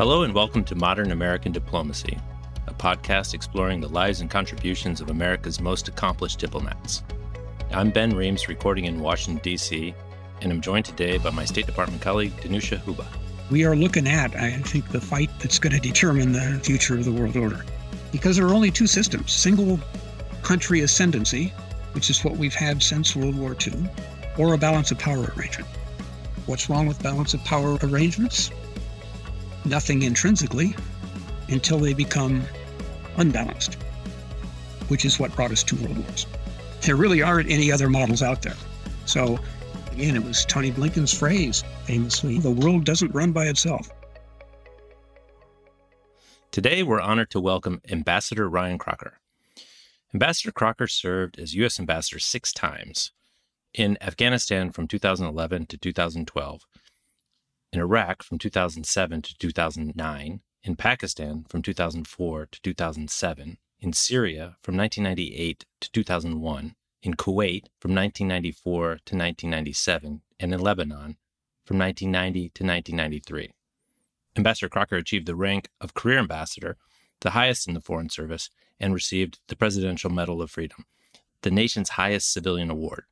Hello, and welcome to Modern American Diplomacy, a podcast exploring the lives and contributions of America's most accomplished diplomats. I'm Ben Reams, recording in Washington, D.C., and I'm joined today by my State Department colleague, Danusia Huba. We are looking at, I think, the fight that's going to determine the future of the world order. Because there are only two systems single country ascendancy, which is what we've had since World War II, or a balance of power arrangement. What's wrong with balance of power arrangements? Nothing intrinsically until they become unbalanced, which is what brought us to world wars. There really aren't any other models out there. So, again, it was Tony Blinken's phrase famously the world doesn't run by itself. Today, we're honored to welcome Ambassador Ryan Crocker. Ambassador Crocker served as U.S. Ambassador six times in Afghanistan from 2011 to 2012 in Iraq from 2007 to 2009, in Pakistan from 2004 to 2007, in Syria from 1998 to 2001, in Kuwait from 1994 to 1997, and in Lebanon from 1990 to 1993. Ambassador Crocker achieved the rank of Career Ambassador, the highest in the Foreign Service, and received the Presidential Medal of Freedom, the nation's highest civilian award.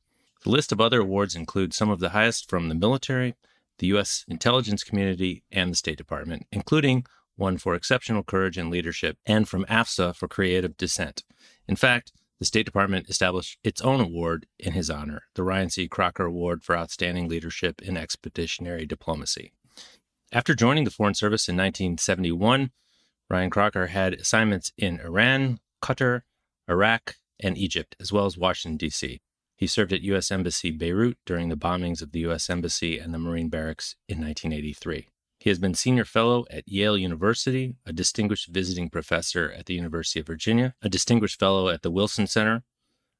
The list of other awards includes some of the highest from the military, the U.S. intelligence community, and the State Department, including one for exceptional courage and leadership, and from AFSA for creative dissent. In fact, the State Department established its own award in his honor, the Ryan C. Crocker Award for Outstanding Leadership in Expeditionary Diplomacy. After joining the Foreign Service in 1971, Ryan Crocker had assignments in Iran, Qatar, Iraq, and Egypt, as well as Washington, D.C. He served at U.S. Embassy Beirut during the bombings of the U.S. Embassy and the Marine Barracks in 1983. He has been senior fellow at Yale University, a distinguished visiting professor at the University of Virginia, a distinguished fellow at the Wilson Center,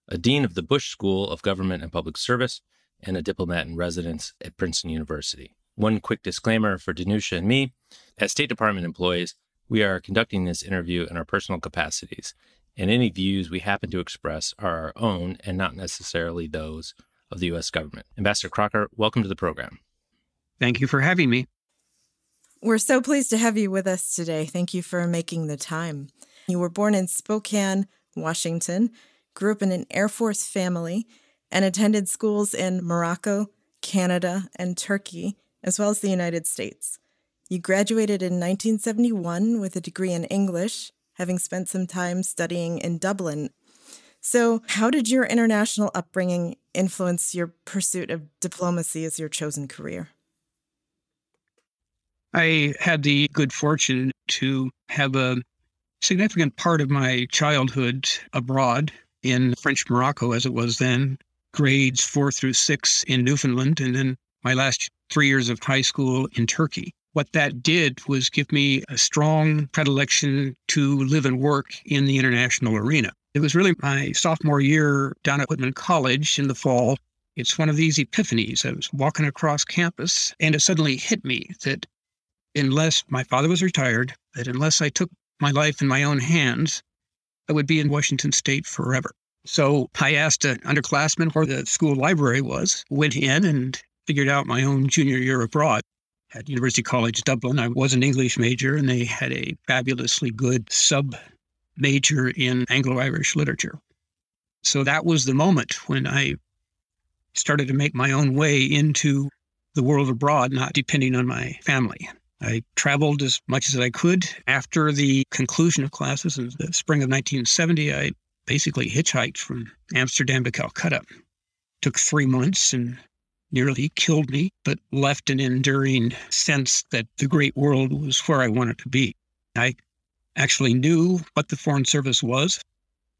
a dean of the Bush School of Government and Public Service, and a diplomat in residence at Princeton University. One quick disclaimer for Danusha and me as State Department employees, we are conducting this interview in our personal capacities and any views we happen to express are our own and not necessarily those of the U.S. government. Ambassador Crocker, welcome to the program. Thank you for having me. We're so pleased to have you with us today. Thank you for making the time. You were born in Spokane, Washington, grew up in an Air Force family, and attended schools in Morocco, Canada, and Turkey, as well as the United States. You graduated in 1971 with a degree in English having spent some time studying in Dublin. So, how did your international upbringing influence your pursuit of diplomacy as your chosen career? I had the good fortune to have a significant part of my childhood abroad in French Morocco, as it was then, grades four through six in Newfoundland, and then my last three years of high school in Turkey. What that did was give me a strong predilection to live and work in the international arena. It was really my sophomore year down at Whitman College in the fall. It's one of these epiphanies. I was walking across campus and it suddenly hit me that unless my father was retired, that unless I took my life in my own hands, I would be in Washington State forever. So I asked an underclassman where the school library was, went in and figured out my own junior year abroad at University College Dublin. I was an English major, and they had a fabulously good sub major in Anglo Irish literature. So that was the moment when I started to make my own way into the world abroad, not depending on my family. I traveled as much as I could. After the conclusion of classes in the spring of 1970, I basically hitchhiked from Amsterdam to Calcutta. Took three months and nearly killed me, but left an enduring sense that the great world was where I wanted to be. I actually knew what the Foreign Service was.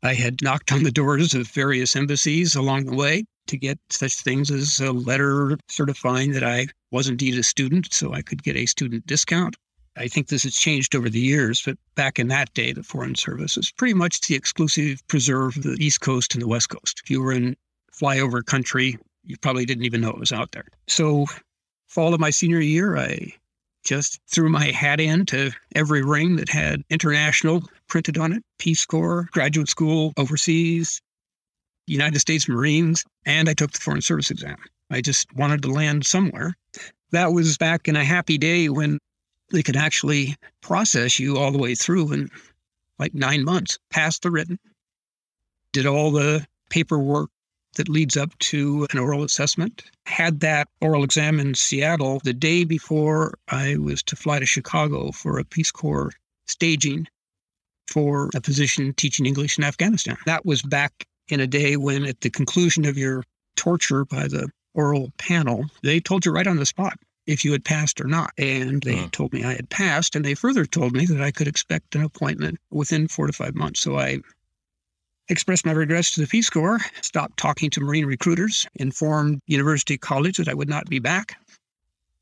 I had knocked on the doors of various embassies along the way to get such things as a letter certifying that I was indeed a student, so I could get a student discount. I think this has changed over the years, but back in that day, the Foreign Service was pretty much the exclusive preserve of the East Coast and the West Coast. If you were in flyover country, you probably didn't even know it was out there. So, fall of my senior year, I just threw my hat in to every ring that had international printed on it Peace Corps, graduate school overseas, United States Marines, and I took the Foreign Service exam. I just wanted to land somewhere. That was back in a happy day when they could actually process you all the way through in like nine months, passed the written, did all the paperwork that leads up to an oral assessment. Had that oral exam in Seattle the day before I was to fly to Chicago for a Peace Corps staging for a position teaching English in Afghanistan. That was back in a day when, at the conclusion of your torture by the oral panel, they told you right on the spot if you had passed or not. And they told me I had passed. And they further told me that I could expect an appointment within four to five months. So I expressed my regrets to the Peace Corps, stopped talking to Marine recruiters, informed University College that I would not be back,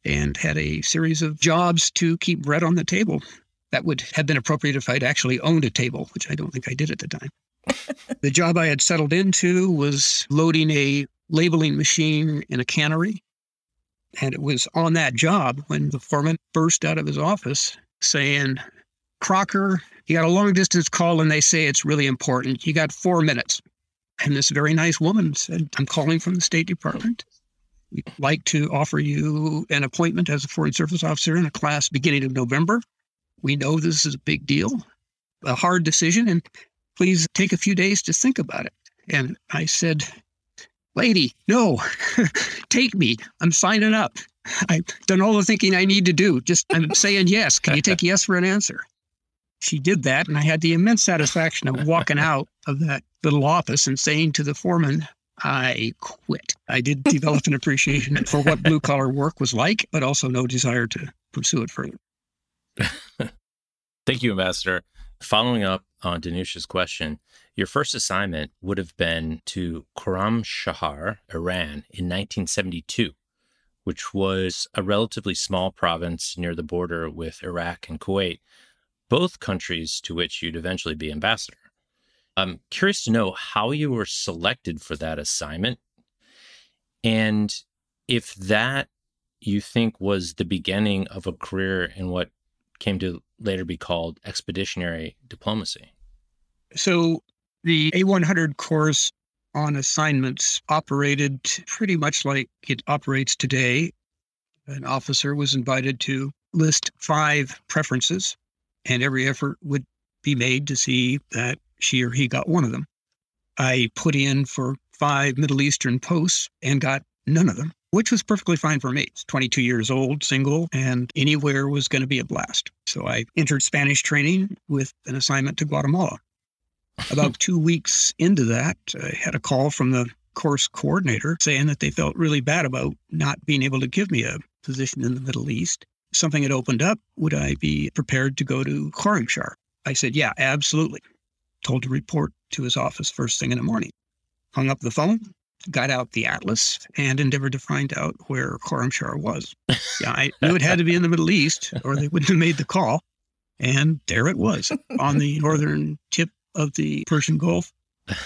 and had a series of jobs to keep bread on the table. That would have been appropriate if I'd actually owned a table, which I don't think I did at the time. the job I had settled into was loading a labeling machine in a cannery. And it was on that job when the foreman burst out of his office saying, Crocker, you got a long distance call and they say it's really important. You got four minutes. And this very nice woman said, I'm calling from the State Department. We'd like to offer you an appointment as a foreign service officer in a class beginning of November. We know this is a big deal, a hard decision, and please take a few days to think about it. And I said, Lady, no, take me. I'm signing up. I've done all the thinking I need to do. Just I'm saying yes. Can you take yes for an answer? She did that. And I had the immense satisfaction of walking out of that little office and saying to the foreman, I quit. I did develop an appreciation for what blue collar work was like, but also no desire to pursue it further. Thank you, Ambassador. Following up on Danusha's question, your first assignment would have been to Khorramshahr, Iran, in 1972, which was a relatively small province near the border with Iraq and Kuwait both countries to which you'd eventually be ambassador. I'm curious to know how you were selected for that assignment and if that you think was the beginning of a career in what came to later be called expeditionary diplomacy. So the A100 course on assignments operated pretty much like it operates today. An officer was invited to list five preferences and every effort would be made to see that she or he got one of them. I put in for five Middle Eastern posts and got none of them, which was perfectly fine for me. It's 22 years old, single, and anywhere was going to be a blast. So I entered Spanish training with an assignment to Guatemala. About two weeks into that, I had a call from the course coordinator saying that they felt really bad about not being able to give me a position in the Middle East something had opened up, would I be prepared to go to Khorramshahr? I said, yeah, absolutely. Told to report to his office first thing in the morning. Hung up the phone, got out the atlas, and endeavored to find out where Khorramshahr was. Yeah, I knew it had to be in the Middle East, or they wouldn't have made the call. And there it was on the northern tip of the Persian Gulf,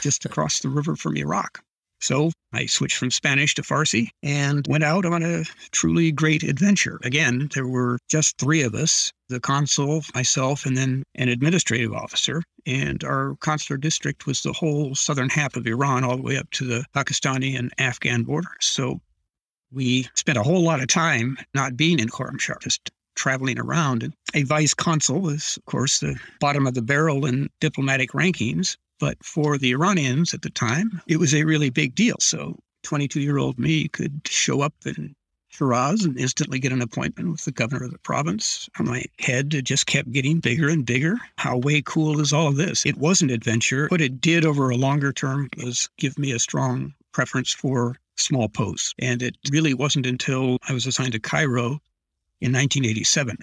just across the river from Iraq. So I switched from Spanish to Farsi and went out on a truly great adventure. Again, there were just three of us the consul, myself, and then an administrative officer. And our consular district was the whole southern half of Iran, all the way up to the Pakistani and Afghan borders. So we spent a whole lot of time not being in Khorramshahr, just traveling around. And a vice consul is, of course, the bottom of the barrel in diplomatic rankings. But for the Iranians at the time, it was a really big deal. So 22 year old me could show up in Shiraz and instantly get an appointment with the governor of the province. My head just kept getting bigger and bigger. How way cool is all of this? It was an adventure. What it did over a longer term was give me a strong preference for small posts. And it really wasn't until I was assigned to Cairo in 1987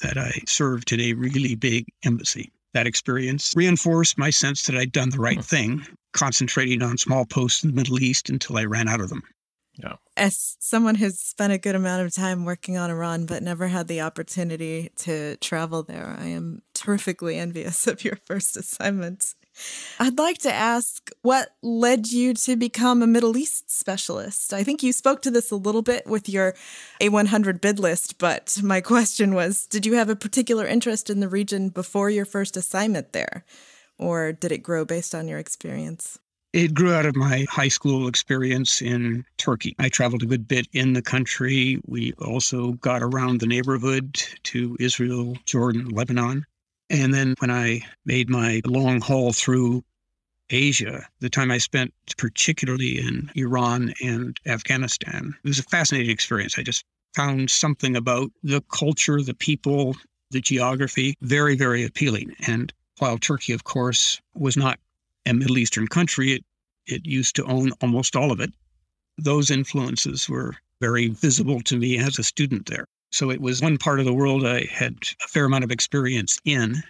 that I served in a really big embassy that experience reinforced my sense that I'd done the right hmm. thing, concentrating on small posts in the Middle East until I ran out of them. Yeah. As someone who's spent a good amount of time working on Iran but never had the opportunity to travel there, I am terrifically envious of your first assignments. I'd like to ask what led you to become a Middle East specialist? I think you spoke to this a little bit with your A100 bid list, but my question was Did you have a particular interest in the region before your first assignment there? Or did it grow based on your experience? It grew out of my high school experience in Turkey. I traveled a good bit in the country. We also got around the neighborhood to Israel, Jordan, Lebanon. And then when I made my long haul through Asia, the time I spent particularly in Iran and Afghanistan, it was a fascinating experience. I just found something about the culture, the people, the geography very, very appealing. And while Turkey, of course, was not a Middle Eastern country, it, it used to own almost all of it. Those influences were very visible to me as a student there. So it was one part of the world I had a fair amount of experience in,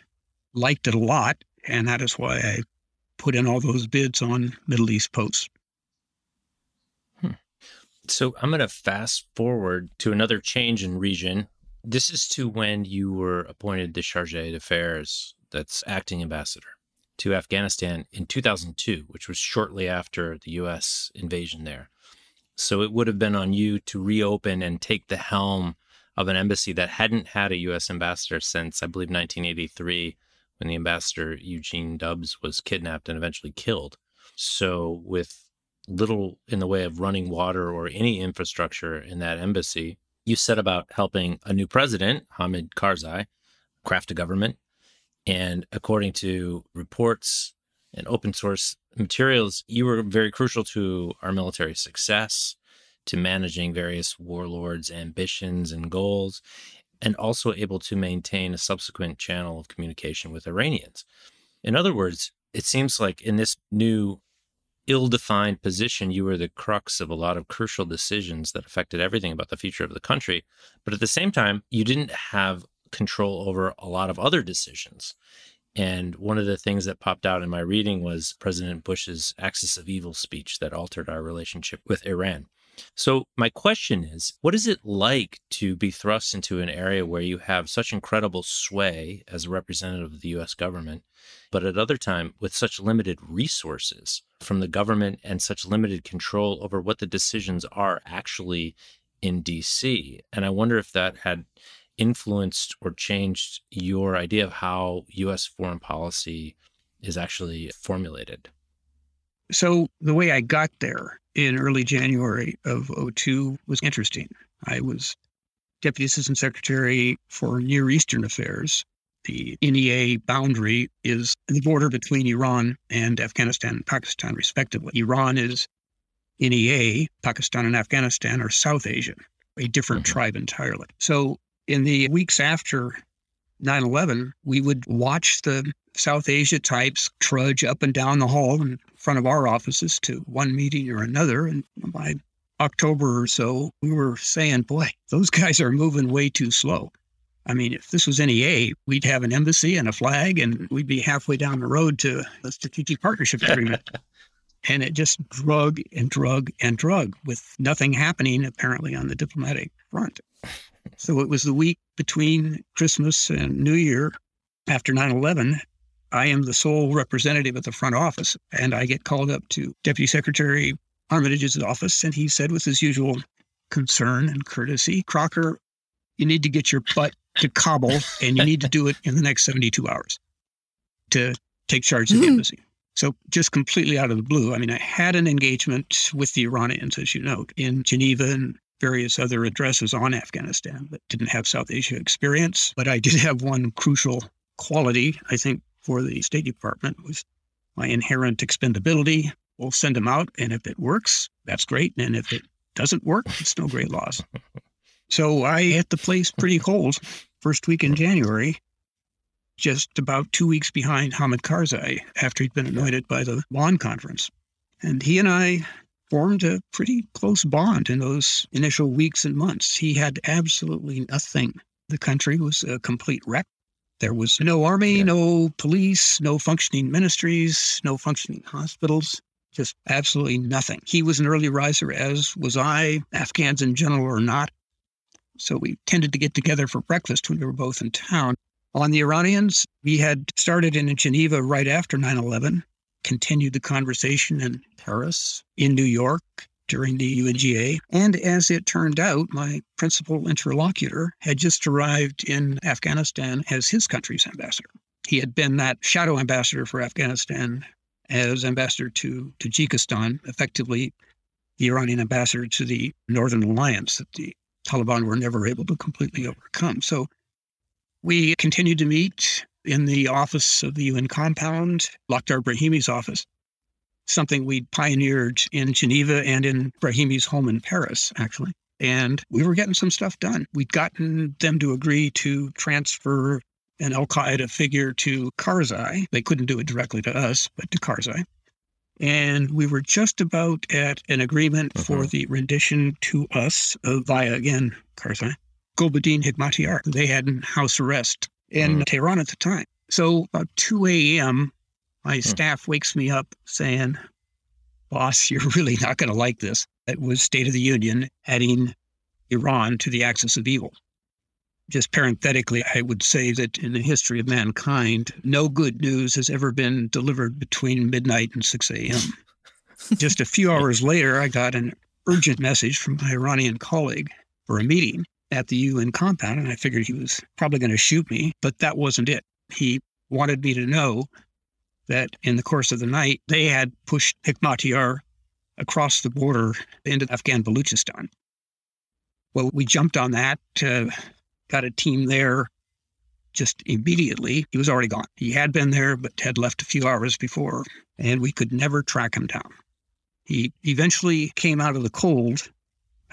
liked it a lot, and that is why I put in all those bids on Middle East posts. Hmm. So I'm going to fast forward to another change in region. This is to when you were appointed the Charge d'Affaires, that's acting ambassador to Afghanistan in 2002, which was shortly after the U.S. invasion there. So it would have been on you to reopen and take the helm of an embassy that hadn't had a U.S. ambassador since, I believe, 1983, when the ambassador Eugene Dubs was kidnapped and eventually killed. So, with little in the way of running water or any infrastructure in that embassy, you set about helping a new president, Hamid Karzai, craft a government and according to reports and open source materials, you were very crucial to our military success, to managing various warlords' ambitions and goals, and also able to maintain a subsequent channel of communication with Iranians. In other words, it seems like in this new ill defined position, you were the crux of a lot of crucial decisions that affected everything about the future of the country. But at the same time, you didn't have control over a lot of other decisions. And one of the things that popped out in my reading was President Bush's axis of evil speech that altered our relationship with Iran. So, my question is what is it like to be thrust into an area where you have such incredible sway as a representative of the US government, but at other time with such limited resources from the government and such limited control over what the decisions are actually in DC? And I wonder if that had influenced or changed your idea of how U.S. foreign policy is actually formulated? So, the way I got there in early January of 02 was interesting. I was Deputy Assistant Secretary for Near Eastern Affairs. The NEA boundary is the border between Iran and Afghanistan and Pakistan, respectively. Iran is NEA, Pakistan and Afghanistan are South Asian, a different mm-hmm. tribe entirely. So in the weeks after 9 11, we would watch the South Asia types trudge up and down the hall in front of our offices to one meeting or another. And by October or so, we were saying, boy, those guys are moving way too slow. I mean, if this was NEA, we'd have an embassy and a flag, and we'd be halfway down the road to a strategic partnership agreement. and it just drug and drug and drug with nothing happening, apparently, on the diplomatic front. So it was the week between Christmas and New Year after 9 11. I am the sole representative at the front office, and I get called up to Deputy Secretary Armitage's office, and he said, with his usual concern and courtesy, Crocker, you need to get your butt to Kabul, and you need to do it in the next 72 hours to take charge of the mm-hmm. embassy. So, just completely out of the blue, I mean, I had an engagement with the Iranians, as you note, in Geneva and various other addresses on Afghanistan that didn't have South Asia experience. But I did have one crucial quality, I think, for the State Department was my inherent expendability. We'll send them out, and if it works, that's great. And if it doesn't work, it's no great loss. So I hit the place pretty cold first week in January, just about two weeks behind Hamid Karzai after he'd been anointed by the Bonn conference. And he and I formed a pretty close bond in those initial weeks and months. He had absolutely nothing. The country was a complete wreck. There was no army, yeah. no police, no functioning ministries, no functioning hospitals, just absolutely nothing. He was an early riser, as was I, Afghans in general or not. So we tended to get together for breakfast when we were both in town. On the Iranians, we had started in Geneva right after 9 11 continued the conversation in Paris, in New York during the UNGA. And as it turned out, my principal interlocutor had just arrived in Afghanistan as his country's ambassador. He had been that shadow ambassador for Afghanistan as ambassador to Tajikistan, effectively the Iranian ambassador to the Northern Alliance that the Taliban were never able to completely overcome. So we continued to meet in the office of the UN compound, Lakhdar Brahimi's office, something we'd pioneered in Geneva and in Brahimi's home in Paris, actually. And we were getting some stuff done. We'd gotten them to agree to transfer an Al Qaeda figure to Karzai. They couldn't do it directly to us, but to Karzai. And we were just about at an agreement uh-huh. for the rendition to us of, via, again, Karzai, Gulbuddin Hekmatyar. They had in house arrest in uh-huh. Tehran at the time. So about 2 a.m., my uh-huh. staff wakes me up saying, Boss, you're really not going to like this. It was State of the Union adding Iran to the axis of evil. Just parenthetically, I would say that in the history of mankind, no good news has ever been delivered between midnight and 6 a.m. Just a few hours later, I got an urgent message from my Iranian colleague for a meeting at the UN compound, and I figured he was probably going to shoot me, but that wasn't it. He wanted me to know that in the course of the night, they had pushed Hekmatyar across the border into Afghan Baluchistan. Well, we jumped on that, uh, got a team there just immediately. He was already gone. He had been there, but had left a few hours before, and we could never track him down. He eventually came out of the cold,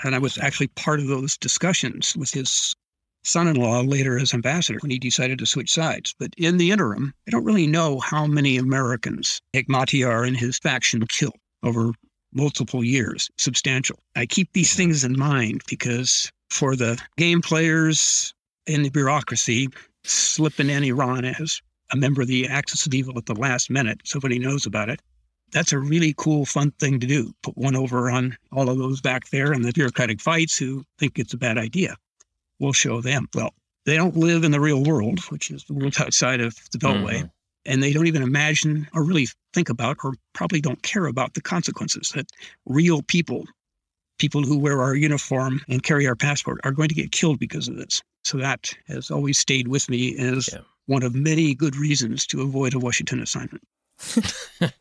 and I was actually part of those discussions with his son in law later as ambassador when he decided to switch sides. But in the interim, I don't really know how many Americans Hekmatyar and his faction killed over multiple years, substantial. I keep these things in mind because for the game players in the bureaucracy, slipping in Iran as a member of the Axis of Evil at the last minute, so nobody knows about it. That's a really cool, fun thing to do. Put one over on all of those back there and the bureaucratic fights who think it's a bad idea. We'll show them. Well, they don't live in the real world, which is the world outside of the Beltway. Mm-hmm and they don't even imagine or really think about or probably don't care about the consequences that real people people who wear our uniform and carry our passport are going to get killed because of this so that has always stayed with me as yeah. one of many good reasons to avoid a washington assignment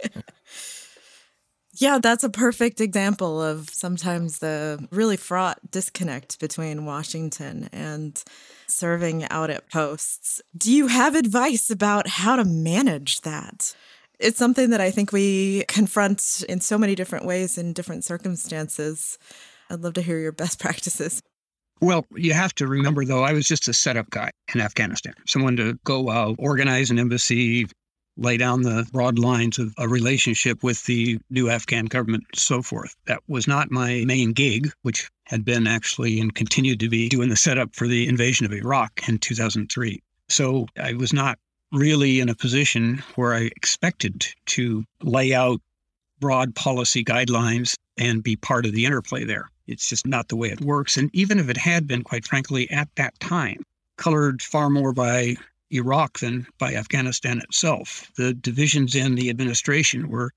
Yeah, that's a perfect example of sometimes the really fraught disconnect between Washington and serving out at posts. Do you have advice about how to manage that? It's something that I think we confront in so many different ways in different circumstances. I'd love to hear your best practices. Well, you have to remember, though, I was just a setup guy in Afghanistan, someone to go out, organize an embassy, lay down the broad lines of a relationship with the new Afghan government and so forth. That was not my main gig, which had been actually and continued to be doing the setup for the invasion of Iraq in 2003. So I was not really in a position where I expected to lay out broad policy guidelines and be part of the interplay there. It's just not the way it works. And even if it had been, quite frankly, at that time, colored far more by Iraq than by Afghanistan itself. The divisions in the administration were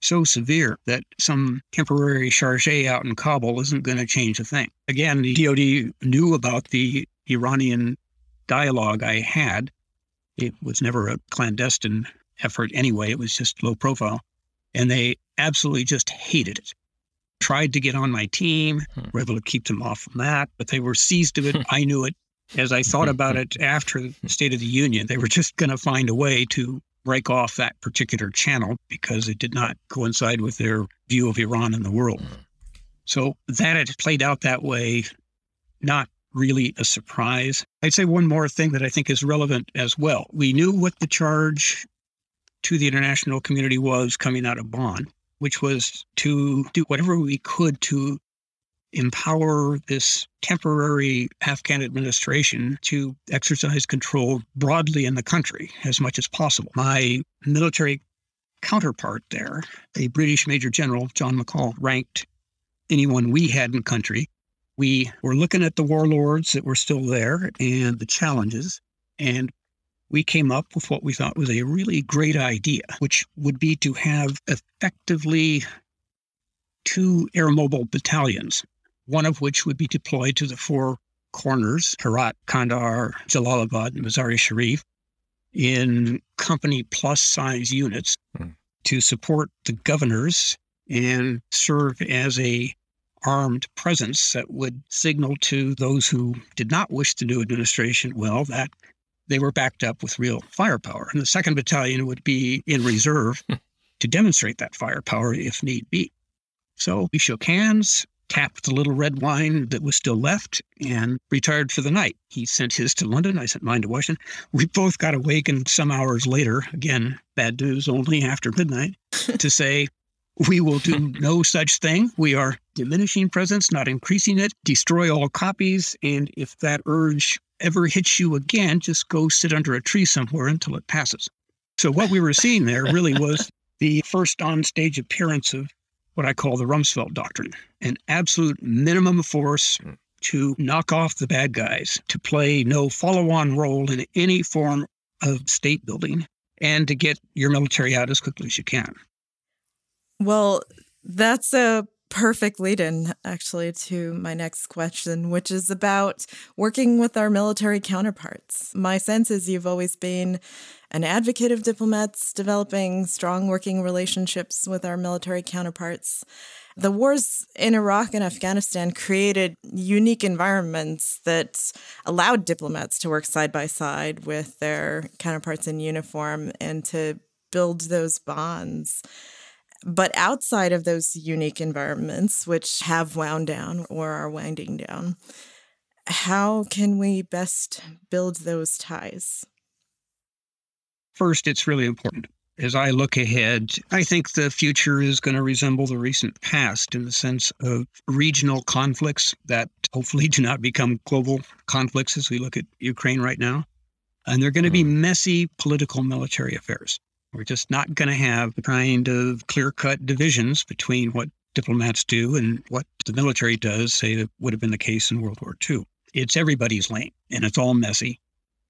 so severe that some temporary charge out in Kabul isn't going to change a thing. Again, the DoD knew about the Iranian dialogue I had. It was never a clandestine effort anyway, it was just low profile. And they absolutely just hated it. Tried to get on my team, hmm. were able to keep them off from that, but they were seized of it. I knew it as I thought about it after the State of the Union, they were just going to find a way to break off that particular channel because it did not coincide with their view of Iran and the world. Mm. So that had played out that way, not really a surprise. I'd say one more thing that I think is relevant as well. We knew what the charge to the international community was coming out of Bonn, which was to do whatever we could to empower this temporary Afghan administration to exercise control broadly in the country as much as possible. My military counterpart there, a British Major General, John McColl, ranked anyone we had in country. We were looking at the warlords that were still there and the challenges, and we came up with what we thought was a really great idea, which would be to have effectively two air mobile battalions one of which would be deployed to the four corners, Herat, Kandahar, Jalalabad, and Mazar-e Sharif, in company plus size units, hmm. to support the governors and serve as a armed presence that would signal to those who did not wish the new administration well that they were backed up with real firepower. And the second battalion would be in reserve to demonstrate that firepower if need be. So we shook hands, tapped the little red wine that was still left, and retired for the night. He sent his to London. I sent mine to Washington. We both got awakened some hours later, again, bad news only after midnight, to say, we will do no such thing. We are diminishing presence, not increasing it. Destroy all copies. And if that urge ever hits you again, just go sit under a tree somewhere until it passes. So, what we were seeing there really was the first on stage appearance of what I call the Rumsfeld Doctrine an absolute minimum force hmm. to knock off the bad guys, to play no follow on role in any form of state building, and to get your military out as quickly as you can. Well, that's a perfect lead in actually to my next question, which is about working with our military counterparts. My sense is you've always been an advocate of diplomats developing strong working relationships with our military counterparts. The wars in Iraq and Afghanistan created unique environments that allowed diplomats to work side by side with their counterparts in uniform and to build those bonds. But outside of those unique environments, which have wound down or are winding down, how can we best build those ties? First, it's really important. As I look ahead, I think the future is going to resemble the recent past in the sense of regional conflicts that hopefully do not become global conflicts as we look at Ukraine right now. And they're going to be mm-hmm. messy political military affairs. We're just not going to have the kind of clear cut divisions between what diplomats do and what the military does, say that would have been the case in World War II. It's everybody's lane and it's all messy.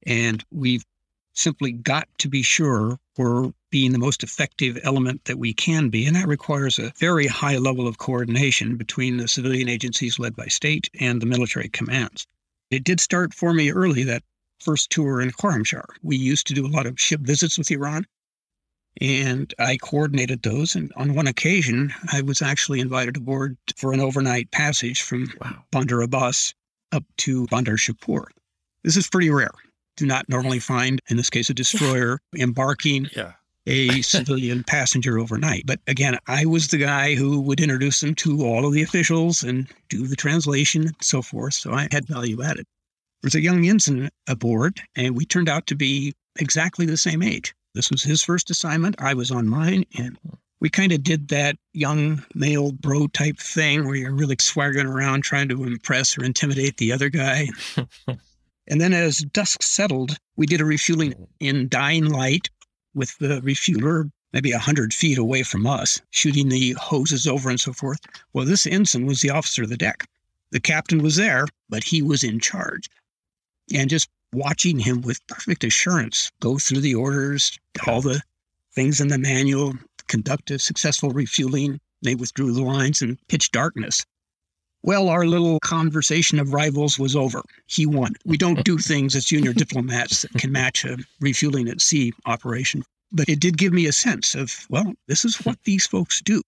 And we've simply got to be sure we're being the most effective element that we can be. And that requires a very high level of coordination between the civilian agencies led by state and the military commands. It did start for me early that first tour in Khorramshahr. We used to do a lot of ship visits with Iran. And I coordinated those. And on one occasion, I was actually invited aboard for an overnight passage from wow. Bandar Abbas up to Bandar Shapur. This is pretty rare. Do not normally find, in this case, a destroyer embarking yeah. a civilian passenger overnight. But again, I was the guy who would introduce them to all of the officials and do the translation and so forth. So I had value added. There was a young ensign aboard, and we turned out to be exactly the same age. This was his first assignment. I was on mine. And hmm. we kind of did that young male bro type thing where you're really swaggering around trying to impress or intimidate the other guy. and then as dusk settled, we did a refueling hmm. in dying light with the refueler maybe a 100 feet away from us, shooting the hoses over and so forth. Well, this ensign was the officer of the deck. The captain was there, but he was in charge. And just watching him with perfect assurance go through the orders, all the things in the manual, conduct a successful refueling. They withdrew the lines in pitch darkness. Well, our little conversation of rivals was over. He won. We don't do things as junior diplomats that can match a refueling at sea operation. But it did give me a sense of, well, this is what these folks do.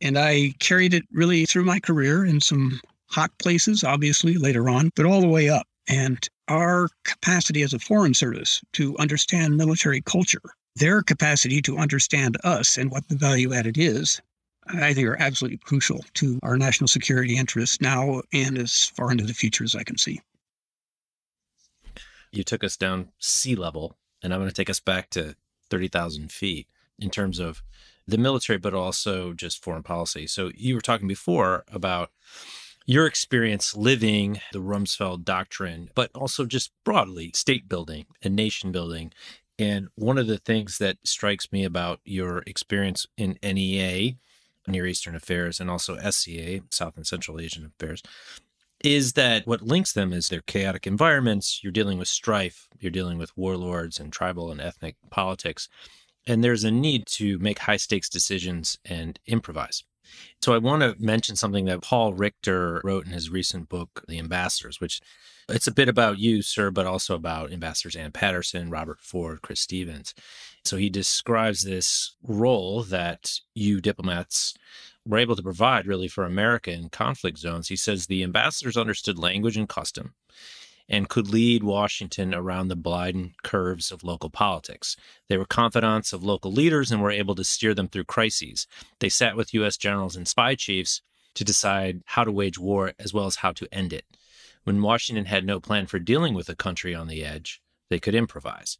And I carried it really through my career in some hot places, obviously, later on, but all the way up. And our capacity as a foreign service to understand military culture, their capacity to understand us and what the value added is, I think are absolutely crucial to our national security interests now and as far into the future as I can see. You took us down sea level, and I'm going to take us back to 30,000 feet in terms of the military, but also just foreign policy. So you were talking before about your experience living the Rumsfeld doctrine, but also just broadly state building and nation building. And one of the things that strikes me about your experience in NEA, Near Eastern Affairs, and also SCA, South and Central Asian Affairs, is that what links them is their chaotic environments. You're dealing with strife, you're dealing with warlords and tribal and ethnic politics. And there's a need to make high stakes decisions and improvise. So I want to mention something that Paul Richter wrote in his recent book, The Ambassadors, which It's a bit about you, sir, but also about ambassadors Anne Patterson, Robert Ford, Chris Stevens. So he describes this role that you diplomats were able to provide really for America in conflict zones. He says the ambassadors understood language and custom and could lead Washington around the blind curves of local politics. They were confidants of local leaders and were able to steer them through crises. They sat with U.S. generals and spy chiefs to decide how to wage war as well as how to end it. When Washington had no plan for dealing with a country on the edge, they could improvise.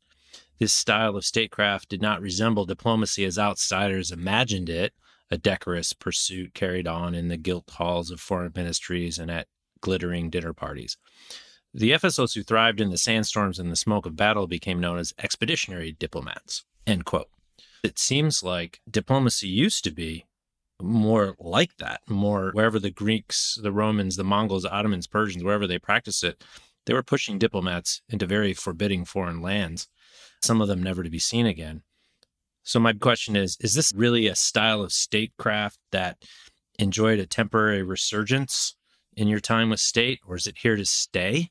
This style of statecraft did not resemble diplomacy as outsiders imagined it, a decorous pursuit carried on in the gilt halls of foreign ministries and at glittering dinner parties. The FSOs who thrived in the sandstorms and the smoke of battle became known as expeditionary diplomats. End quote. It seems like diplomacy used to be more like that, more wherever the Greeks, the Romans, the Mongols, Ottomans, Persians, wherever they practiced it, they were pushing diplomats into very forbidding foreign lands, some of them never to be seen again. So, my question is Is this really a style of statecraft that enjoyed a temporary resurgence in your time with state, or is it here to stay?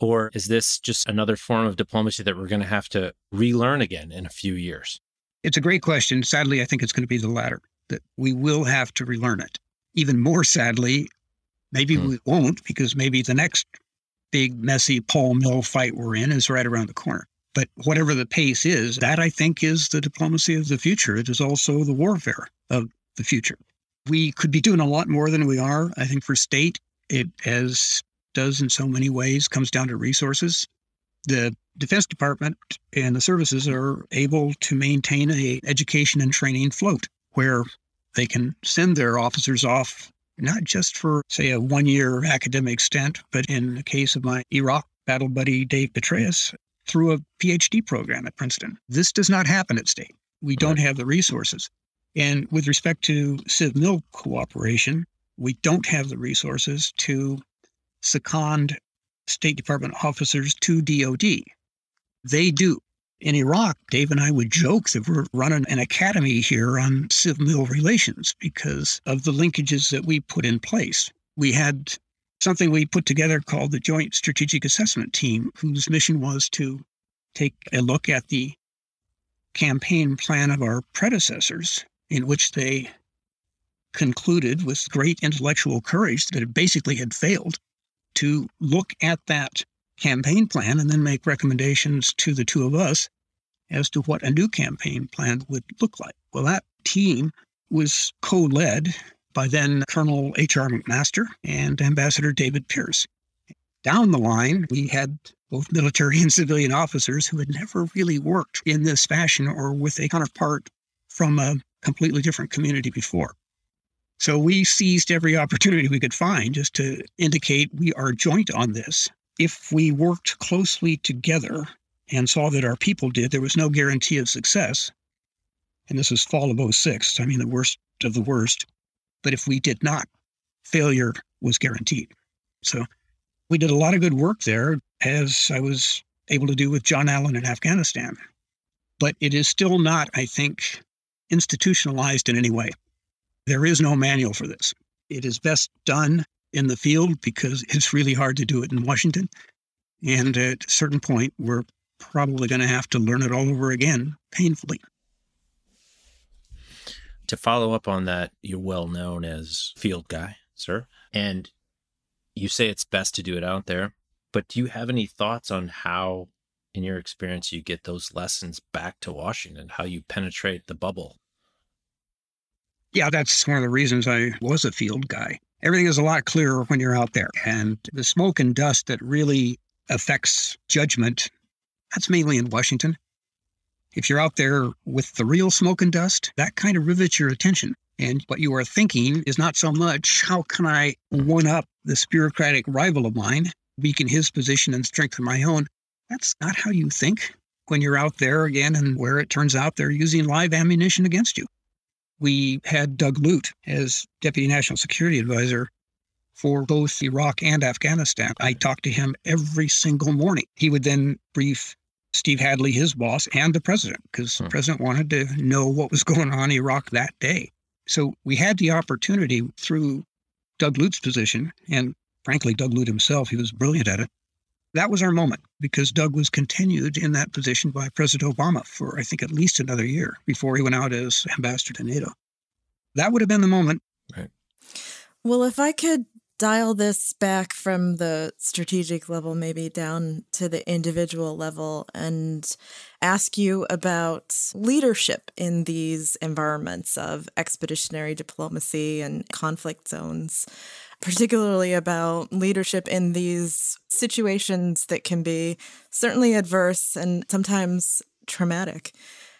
Or is this just another form of diplomacy that we're going to have to relearn again in a few years? It's a great question. Sadly, I think it's going to be the latter, that we will have to relearn it. Even more sadly, maybe hmm. we won't, because maybe the next big, messy pol-mil fight we're in is right around the corner. But whatever the pace is, that I think is the diplomacy of the future. It is also the warfare of the future. We could be doing a lot more than we are. I think for state, it has does in so many ways comes down to resources. The Defense Department and the services are able to maintain a education and training float where they can send their officers off not just for say a one year academic stint, but in the case of my Iraq battle buddy Dave Petraeus, through a PhD program at Princeton. This does not happen at state. We don't have the resources. And with respect to Civ Mil cooperation, we don't have the resources to second State Department officers to DOD. They do. In Iraq, Dave and I would joke that we're running an academy here on civil relations because of the linkages that we put in place. We had something we put together called the Joint Strategic Assessment Team, whose mission was to take a look at the campaign plan of our predecessors, in which they concluded with great intellectual courage that it basically had failed to look at that campaign plan and then make recommendations to the two of us as to what a new campaign plan would look like. Well, that team was co led by then Colonel H.R. McMaster and Ambassador David Pearce. Down the line, we had both military and civilian officers who had never really worked in this fashion or with a counterpart from a completely different community before. So we seized every opportunity we could find just to indicate we are joint on this. If we worked closely together and saw that our people did, there was no guarantee of success. And this was fall of 06, I mean, the worst of the worst. But if we did not, failure was guaranteed. So we did a lot of good work there, as I was able to do with John Allen in Afghanistan. But it is still not, I think, institutionalized in any way. There is no manual for this. It is best done in the field because it's really hard to do it in Washington. And at a certain point, we're probably going to have to learn it all over again painfully. To follow up on that, you're well known as field guy, sir. And you say it's best to do it out there. But do you have any thoughts on how, in your experience, you get those lessons back to Washington, how you penetrate the bubble? Yeah, that's one of the reasons I was a field guy. Everything is a lot clearer when you're out there. And the smoke and dust that really affects judgment, that's mainly in Washington. If you're out there with the real smoke and dust, that kind of rivets your attention. And what you are thinking is not so much, how can I one up this bureaucratic rival of mine, weaken his position and strengthen my own? That's not how you think when you're out there again and where it turns out they're using live ammunition against you we had Doug Lute as Deputy National Security Advisor for both Iraq and Afghanistan. I talked to him every single morning. He would then brief Steve Hadley, his boss, and the president, because hmm. the president wanted to know what was going on in Iraq that day. So we had the opportunity through Doug Lute's position and frankly, Doug Lute himself, he was brilliant at it. That was our moment because Doug was continued in that position by President Obama for, I think, at least another year before he went out as ambassador to NATO. That would have been the moment. Right. Well, if I could dial this back from the strategic level, maybe down to the individual level, and ask you about leadership in these environments of expeditionary diplomacy and conflict zones particularly about leadership in these situations that can be certainly adverse and sometimes traumatic.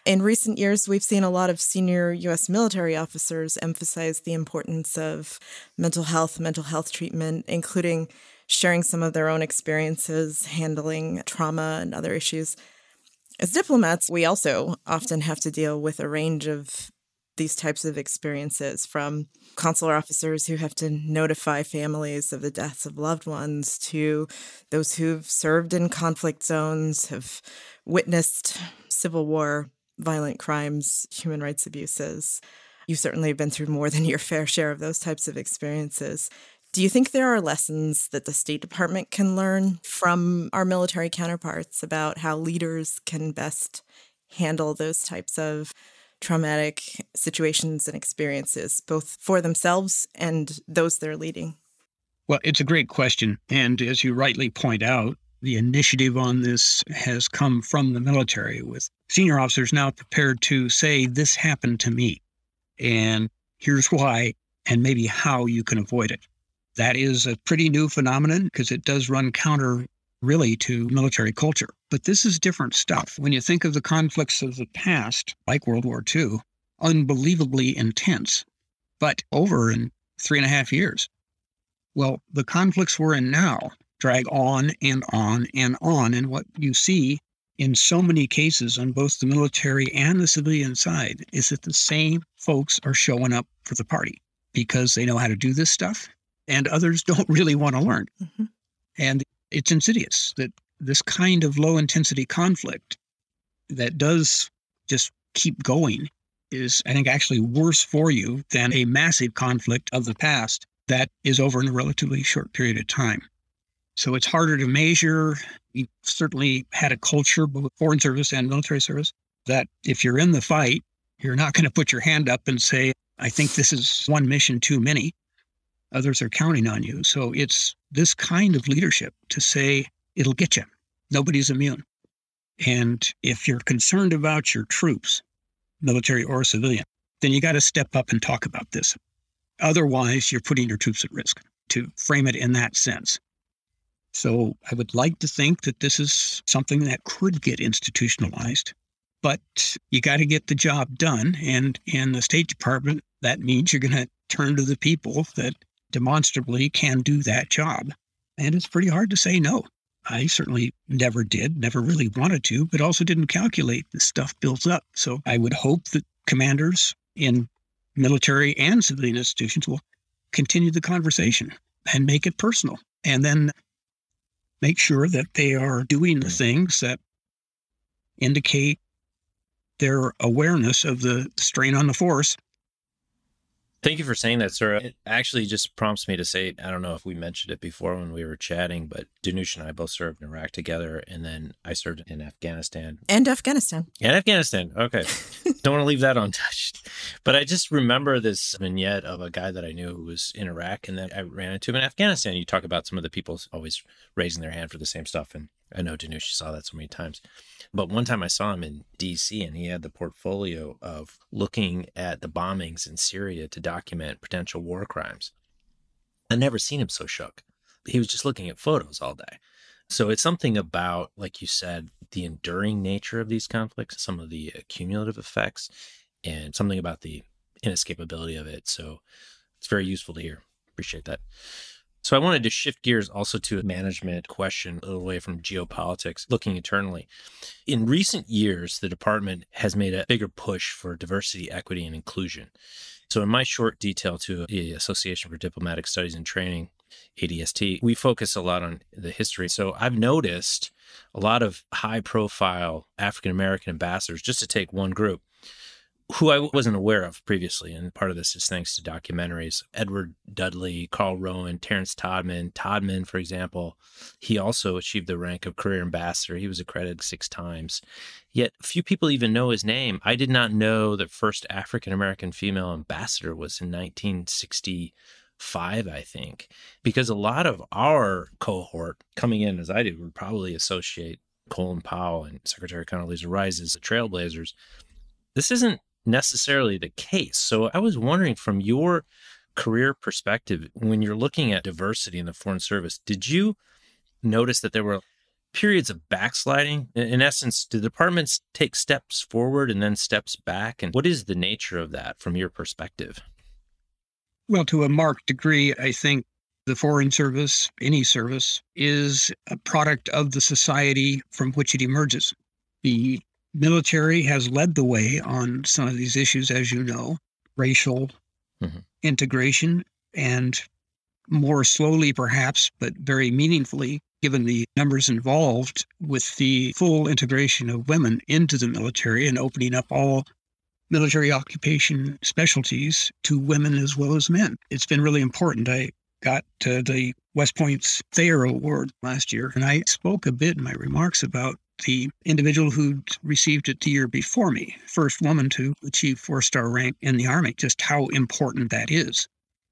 In recent years, we've seen a lot of senior U.S. military officers emphasize the importance of mental health, mental health treatment, including sharing some of their own experiences handling trauma and other issues. As diplomats, we also often have to deal with a range of these types of experiences from consular officers who have to notify families of the deaths of loved ones to those who've served in conflict zones, have witnessed civil war, violent crimes, human rights abuses. You certainly have been through more than your fair share of those types of experiences. Do you think there are lessons that the State Department can learn from our military counterparts about how leaders can best handle those types of traumatic situations and experiences, both for themselves and those they're leading? Well, it's a great question. And as you rightly point out, the initiative on this has come from the military, with senior officers now prepared to say, This happened to me. And here's why, and maybe how you can avoid it. That is a pretty new phenomenon because it does run counter really to military culture. But this is different stuff. When you think of the conflicts of the past, like World War II, unbelievably intense, but over in three and a half years. Well, the conflicts we're in now drag on and on and on. And what you see in so many cases on both the military and the civilian side is that the same folks are showing up for the party because they know how to do this stuff and others don't really want to learn. Mm-hmm. And it's insidious that this kind of low intensity conflict that does just keep going is, I think, actually worse for you than a massive conflict of the past that is over in a relatively short period of time. So it's harder to measure. We certainly had a culture, both foreign service and military service, that if you're in the fight, you're not going to put your hand up and say, I think this is one mission too many others are counting on you. So it's this kind of leadership to say, it'll get you. Nobody's immune. And if you're concerned about your troops, military or civilian, then you got to step up and talk about this. Otherwise, you're putting your troops at risk to frame it in that sense. So I would like to think that this is something that could get institutionalized, but you got to get the job done. And in the State Department, that means you're going to turn to the people that demonstrably can do that job. And it's pretty hard to say no. I certainly never did, never really wanted to, but also didn't calculate the stuff builds up. So I would hope that commanders in military and civilian institutions will continue the conversation and make it personal. And then make sure that they are doing the hmm. things that indicate their awareness of the strain on the force Thank you for saying that, sir. It actually just prompts me to say, I don't know if we mentioned it before when we were chatting, but Danush and I both served in Iraq together. And then I served in Afghanistan. And Afghanistan. And Afghanistan. Okay. don't want to leave that untouched. But I just remember this vignette of a guy that I knew who was in Iraq and then I ran into him in Afghanistan. You talk about some of the people always raising their hand for the same stuff. And I know Danush saw that so many times. But one time I saw him in DC and he had the portfolio of looking at the bombings in Syria to document potential war crimes. I'd never seen him so shook. He was just looking at photos all day. So it's something about, like you said, the enduring nature of these conflicts, some of the cumulative effects, and something about the inescapability of it. So it's very useful to hear. Appreciate that. So I wanted to shift gears also to a management question, a little away from geopolitics, looking internally. In recent years, the department has made a bigger push for diversity, equity, and inclusion. So in my short detail to the Association for Diplomatic Studies and Training, ADST, we focus a lot on the history. So I've noticed a lot of high profile African American ambassadors, just to take one group, who I wasn't aware of previously. And part of this is thanks to documentaries. Edward Dudley, Carl Rowan, Terrence Todman. Todman, for example, he also achieved the rank of career ambassador. He was accredited six times. Yet few people even know his name. I did not know the first African American female ambassador was in 1965, I think, because a lot of our cohort coming in, as I did, would probably associate Colin Powell and Secretary Condoleezza Rice as the trailblazers. This isn't necessarily the case. So I was wondering from your career perspective, when you're looking at diversity in the Foreign Service, did you notice that there were periods of backsliding? In essence, do departments take steps forward and then steps back? And what is the nature of that from your perspective? Well, to a marked degree, I think the Foreign Service, any service, is a product of the society from which it emerges. The military has led the way on some of these issues, as you know, racial mm-hmm. integration, and more slowly, perhaps, but very meaningfully, given the numbers involved with the full integration of women into the military and opening up all military occupation specialties to women as well as men. It's been really important. I got uh, the West Point's Thayer Award last year, and I spoke a bit in my remarks about the individual who received it the year before me, first woman to achieve four star rank in the Army, just how important that is.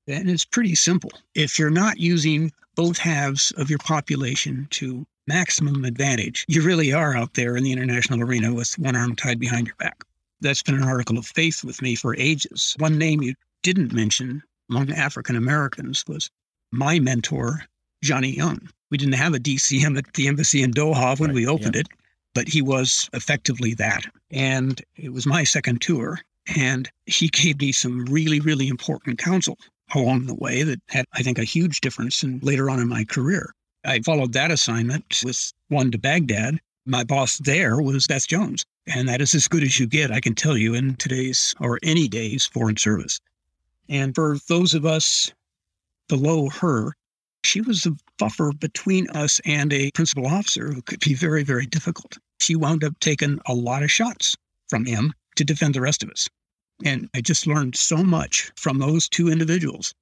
And it's pretty simple. If you're not using both halves of your population to maximum advantage, you really are out there in the international arena with one arm tied behind your back. That's been an article of faith with me for ages. One name you didn't mention among African Americans was my mentor, Johnny Young. We didn't have a DCM at the embassy in Doha when right, we opened it, but he was effectively that. And it was my second tour. And he gave me some really, really important counsel along the way that had, I think, a huge difference in later on in my career. I followed that assignment with one to Baghdad. My boss there was Beth Jones. And that is as good as you get, I can tell you, in today's or any day's foreign service. And for those of us below her, she was the buffer between us and a principal officer who could be very, very difficult. She wound up taking a lot of shots from him to defend the rest of us. And I just learned so much from those two individuals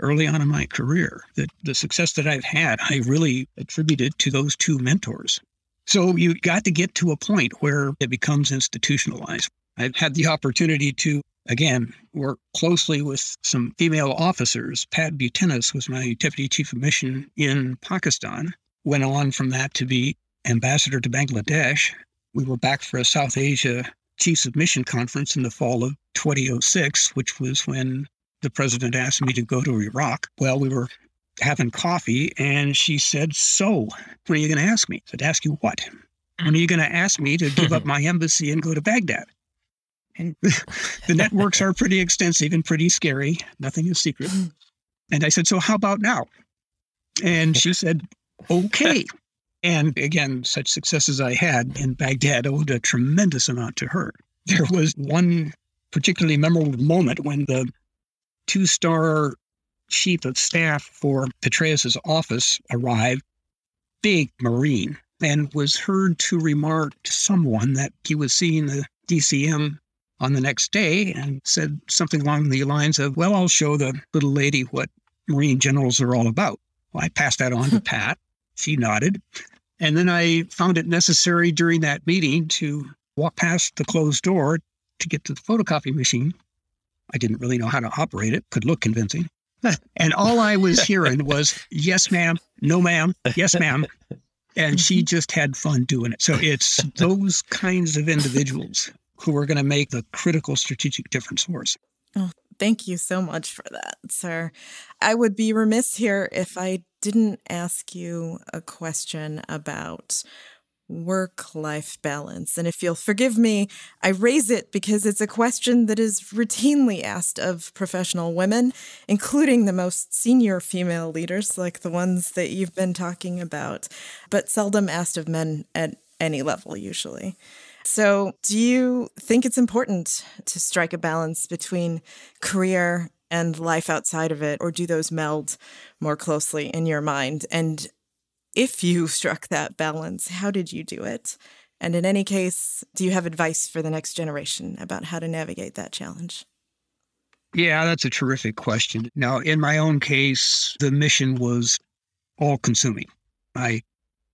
early on in my career that the success that I've had, I really attributed to those two mentors. So you got to get to a point where it becomes institutionalized. I've had the opportunity to again, work closely with some female officers. Pat Butenis was my deputy chief of mission in Pakistan. Went on from that to be ambassador to Bangladesh. We were back for a South Asia Chiefs of Mission conference in the fall of 2006, which was when the president asked me to go to Iraq. Well, we were having coffee, and she said, So, when are you going to ask me? I said, Ask you what? Mm. When are you going to ask me to give up my embassy and go to Baghdad? And the networks are pretty extensive and pretty scary. Nothing is secret. Hmm. And I said, So how about now? And she said, Okay. And again, such success as I had in Baghdad owed a tremendous amount to her. There was one particularly memorable moment when the two star chief of staff for Petraeus's office arrived, big Marine, and was heard to remark to someone that he was seeing the DCM on the next day and said something along the lines of, Well, I'll show the little lady what Marine generals are all about. Well, I passed that on to Pat. She nodded. And then I found it necessary during that meeting to walk past the closed door to get to the photocopy machine. I didn't really know how to operate it, could look convincing. and all I was hearing was, yes, ma'am, no, ma'am, yes, ma'am. And she just had fun doing it. So it's those kinds of individuals who are going to make the critical strategic difference for us. Oh, thank you so much for that, sir. I would be remiss here if I didn't ask you a question about work life balance. And if you'll forgive me, I raise it because it's a question that is routinely asked of professional women, including the most senior female leaders, like the ones that you've been talking about, but seldom asked of men at any level, usually. So, do you think it's important to strike a balance between career and life outside of it, or do those meld more closely in your mind? And if you struck that balance, how did you do it? And in any case, do you have advice for the next generation about how to navigate that challenge? Yeah, that's a terrific question. Now, in my own case, the mission was all consuming. I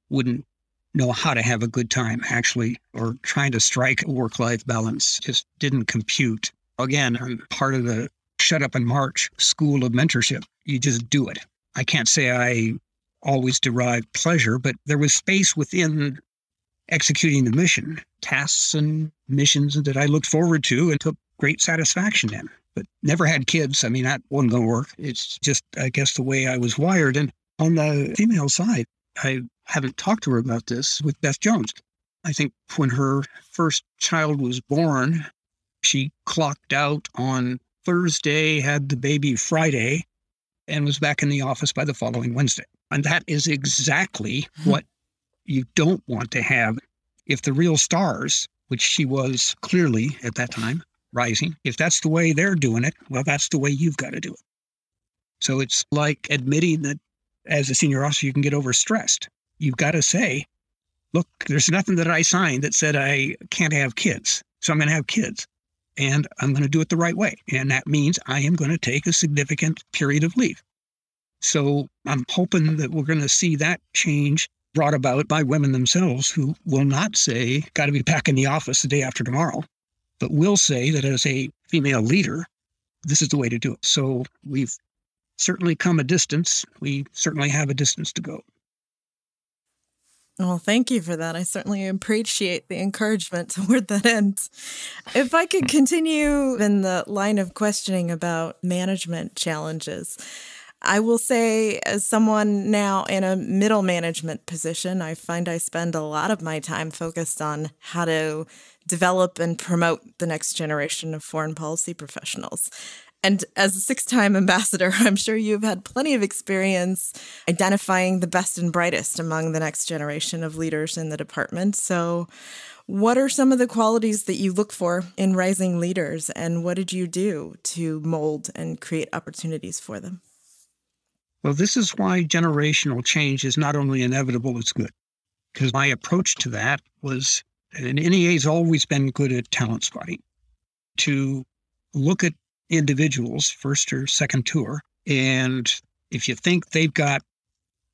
wouldn't know how to have a good time, actually, or trying to strike a work life balance just didn't compute. Again, I'm part of the Shut Up and March school of mentorship. You just do it. I can't say I always derived pleasure, but there was space within executing the mission, tasks and missions that I looked forward to and took great satisfaction in. But never had kids. I mean, that wasn't going to work. It's just, I guess, the way I was wired. And on the female side, I haven't talked to her about this with Beth Jones. I think when her first child was born, she clocked out on Thursday, had the baby Friday, and was back in the office by the following Wednesday. And that is exactly hmm. what you don't want to have if the real stars, which she was clearly at that time, rising, if that's the way they're doing it, well, that's the way you've got to do it. So it's like admitting that as a senior officer, you can get overstressed. You've got to say, look, there's nothing that I signed that said I can't have kids. So I'm going to have kids and I'm going to do it the right way. And that means I am going to take a significant period of leave. So I'm hoping that we're going to see that change brought about by women themselves who will not say, got to be back in the office the day after tomorrow, but will say that as a female leader, this is the way to do it. So we've certainly come a distance. We certainly have a distance to go. Well, thank you for that. I certainly appreciate the encouragement toward that end. If I could continue in the line of questioning about management challenges, I will say, as someone now in a middle management position, I find I spend a lot of my time focused on how to develop and promote the next generation of foreign policy professionals. And as a six time ambassador, I'm sure you've had plenty of experience identifying the best and brightest among the next generation of leaders in the department. So, what are some of the qualities that you look for in rising leaders, and what did you do to mold and create opportunities for them? Well, this is why generational change is not only inevitable, it's good. Because my approach to that was, and NEA has always been good at talent spotting, to look at individuals, first or second tour, and if you think they've got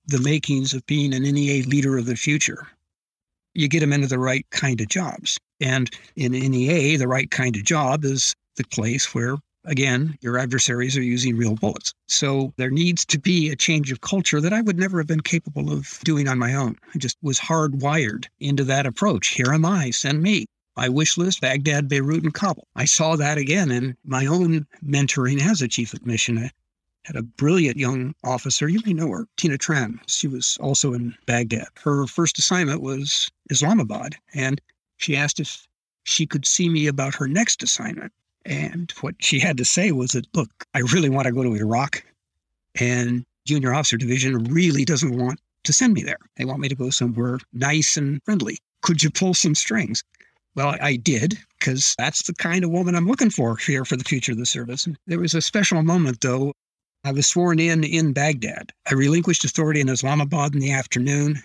the makings of being an NEA leader of the future, you get them into the right kind of jobs. And in NEA, the right kind of job is the place where again, your adversaries are using real bullets. So there needs to be a change of culture that I would never have been capable of doing on my own. I just was hardwired into that approach. Here am I, send me. My wish list, Baghdad, Beirut, and Kabul. I saw that again in my own mentoring as a chief of mission. I had a brilliant young officer. You may know her, Tina Tran. She was also in Baghdad. Her first assignment was Islamabad, and she asked if she could see me about her next assignment. And what she had to say was that, look, I really want to go to Iraq. And Junior Officer Division really doesn't want to send me there. They want me to go somewhere nice and friendly. Could you pull some strings? Well, I did, because that's the kind of woman I'm looking for here for the future of the service. There was a special moment, though. I was sworn in in Baghdad. I relinquished authority in Islamabad in the afternoon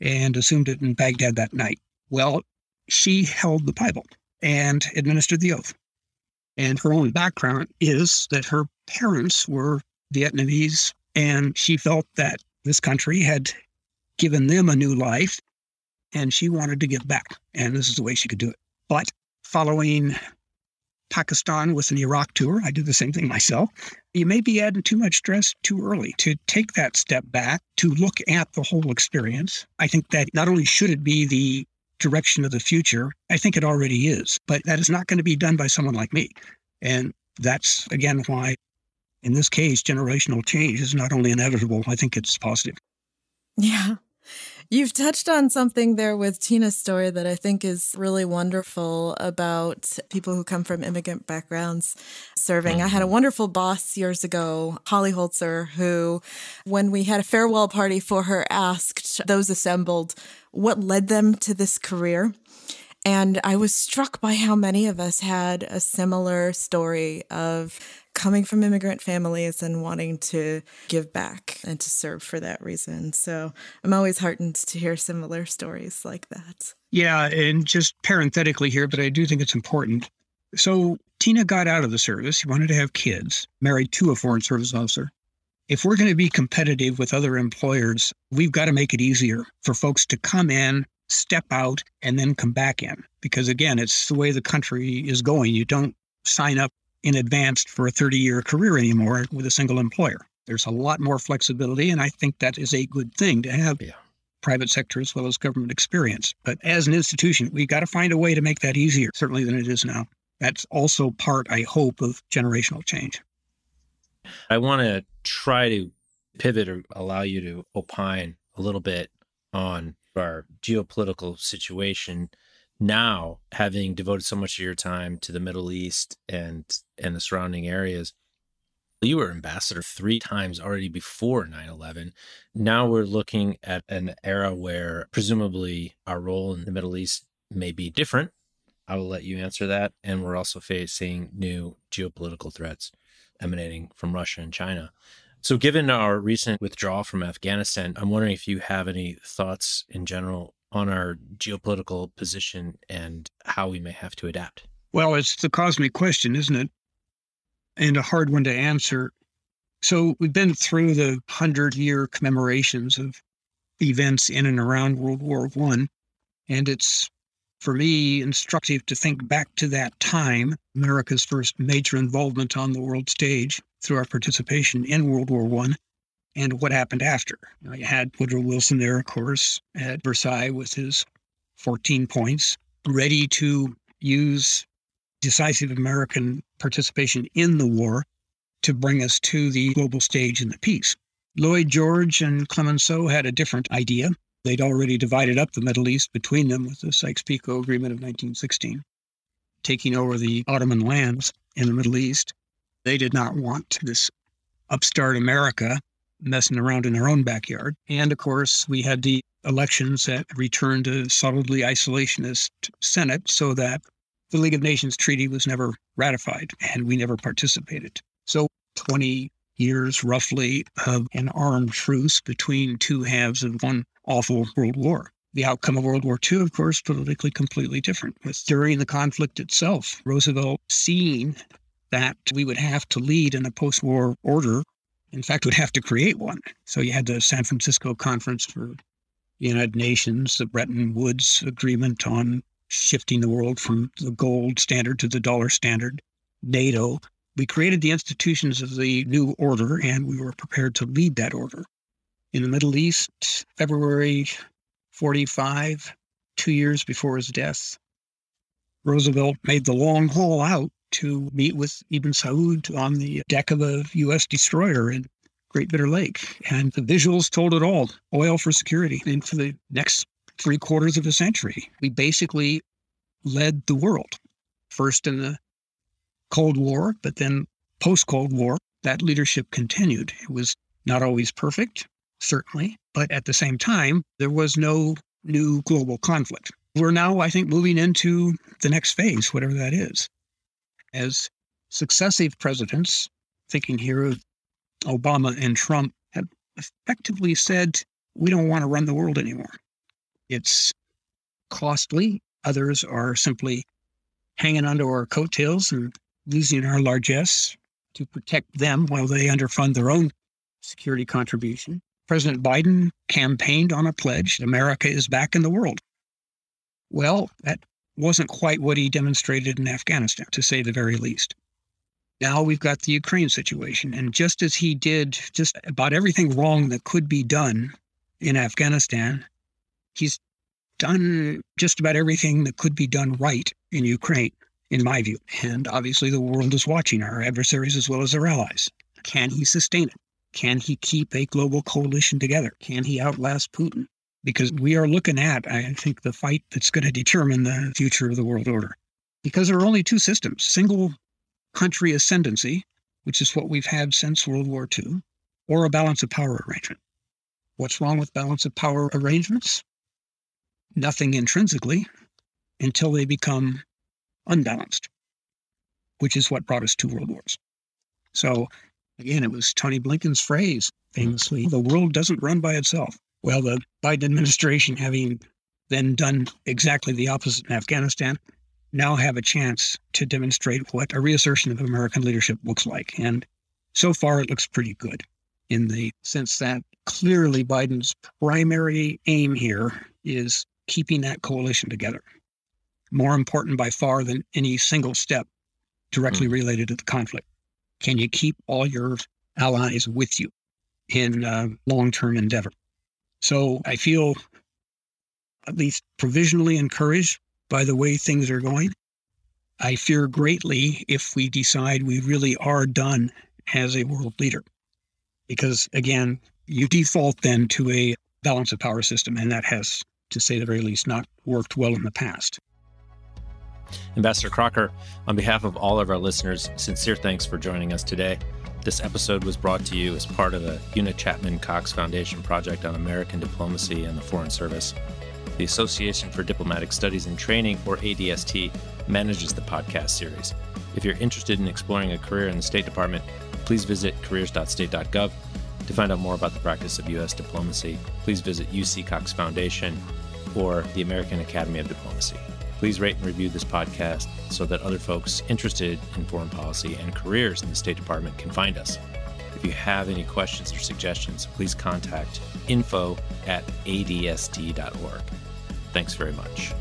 and assumed it in Baghdad that night. Well, she held the Bible and administered the oath. And her own background is that her parents were Vietnamese, and she felt that this country had given them a new life, and she wanted to give back. And this is the way she could do it. But following Pakistan with an Iraq tour, I did the same thing myself. You may be adding too much stress too early to take that step back, to look at the whole experience. I think that not only should it be the direction of the future. I think it already is, but that is not going to be done by someone like me. And that's, again, why in this case, generational change is not only inevitable, I think it's positive. Yeah. You've touched on something there with Tina's story that I think is really wonderful about people who come from immigrant backgrounds serving. I had a mm-hmm. wonderful boss years ago, Holly Holzer, who, when we had a farewell party for her, asked those assembled what led them to this career. And I was struck by how many of us had a similar story of coming from immigrant families and wanting to give back and to serve for that reason. So I'm always heartened to hear similar stories like that. Yeah, and just parenthetically here, but I do think it's important. So Tina got out of the service. She wanted to have kids, married to a foreign service officer. If we're going to be competitive with other employers, we've got to make it easier for folks to come in, step out, and then come back in. Because again, it's the way the country is going. You don't sign up in advance for a 30 year career anymore with a single employer. There's a lot more flexibility, and I think that is a good thing to have yeah. private sector as well as government experience. But as an institution, we've got to find a way to make that easier, certainly than it is now. That's also part, I hope, of generational change. I want to try to pivot or allow you to opine a little bit on our geopolitical situation now having devoted so much of your time to the Middle East and and the surrounding areas you were ambassador three times already before 9-11 now we're looking at an era where presumably our role in the middle east may be different. I will let you answer that and we're also facing new geopolitical threats emanating from russia and china so given our recent withdrawal from afghanistan i'm wondering if you have any thoughts in general on our geopolitical position and how we may have to adapt? Well, it's the cosmic question, isn't it? And a hard one to answer. So we've been through the hundred year commemorations of events in and around World War One, and it's for me instructive to think back to that time, America's first major involvement on the world stage through our participation in World War One, and what happened after. You, you had Woodrow Wilson there, of course, at Versailles with his 14 points, ready to use decisive American participation in the war to bring us to the global stage in the peace. Lloyd George and Clemenceau had a different idea. They'd already divided up the Middle East between them with the Sykes-Picot Agreement of 1916, taking over the Ottoman lands in the Middle East. They did not want this upstart America messing around in our own backyard. And of course, we had the elections that returned a solidly isolationist Senate so that the League of Nations treaty was never ratified and we never participated. So 20 years roughly of an armed truce between two halves of one awful world war. The outcome of World War II, of course, politically completely different. With during the conflict itself, Roosevelt seeing that we would have to lead in a post war order in fact, would have to create one. So you had the San Francisco Conference for the United Nations, the Bretton Woods Agreement on shifting the world from the gold standard to the dollar standard, NATO. We created the institutions of the new order, and we were prepared to lead that order. In the Middle East, February 45, two years before his death, Roosevelt made the long haul out to meet with Ibn Saud on the deck of a U.S. destroyer in Great Bitter Lake. And the visuals told it all oil for security. And for the next three quarters of a century, we basically led the world. First in the Cold War, but then post Cold War, that leadership continued. It was not always perfect, certainly, but at the same time, there was no new global conflict. We're now, I think, moving into the next phase, whatever that is as successive presidents, thinking here of Obama and Trump, have effectively said, we don't want to run the world anymore. It's costly. Others are simply hanging onto our coattails and using our largesse to protect them while they underfund their own security contribution. President Biden campaigned on a pledge America is back in the world. Well, that wasn't quite what he demonstrated in Afghanistan, to say the very least. Now we've got the Ukraine situation. And just as he did just about everything wrong that could be done in Afghanistan, he's done just about everything that could be done right in Ukraine, in my view. And obviously, the world is watching our adversaries as well as our allies. Can he sustain it? Can he keep a global coalition together? Can he outlast Putin? because we are looking at, I think, the fight that's going to determine the future of the world order. Because there are only two systems single country ascendancy, which is what we've had since World War II, or a balance of power arrangement. What's wrong with balance of power arrangements? Nothing intrinsically. until they become unbalanced, which is what brought us two world wars. So, again, it was Tony Blinken's phrase famously the world doesn't run by itself. Well, the Biden administration, having then done exactly the opposite in Afghanistan, now have a chance to demonstrate what a reassertion of American leadership looks like. And so far, it looks pretty good in the sense that clearly Biden's primary aim here is keeping that coalition together. More important by far than any single step directly mm. related to the conflict. Can you keep all your allies with you in uh, long term endeavor? So I feel at least provisionally encouraged by the way things are going. I fear greatly if we decide we really are done as a world leader. Because again, you default then to a balance of power system, and that has, to say the very least, not worked well in the past. Ambassador Crocker, on behalf of all of our listeners, sincere thanks for joining us today. This episode was brought to you as part of the Una Chapman Cox Foundation project on American diplomacy and the Foreign Service. The Association for Diplomatic Studies and Training, or ADST, manages the podcast series. If you're interested in exploring a career in the State Department, please visit careers.state.gov. To find out more about the practice of U.S. diplomacy, please visit UC Cox Foundation or the American Academy of Diplomacy. Please rate and review this podcast so that other folks interested in foreign policy and careers in the State Department can find us. If you have any questions or suggestions, please contact info at adst.org. Thanks very much.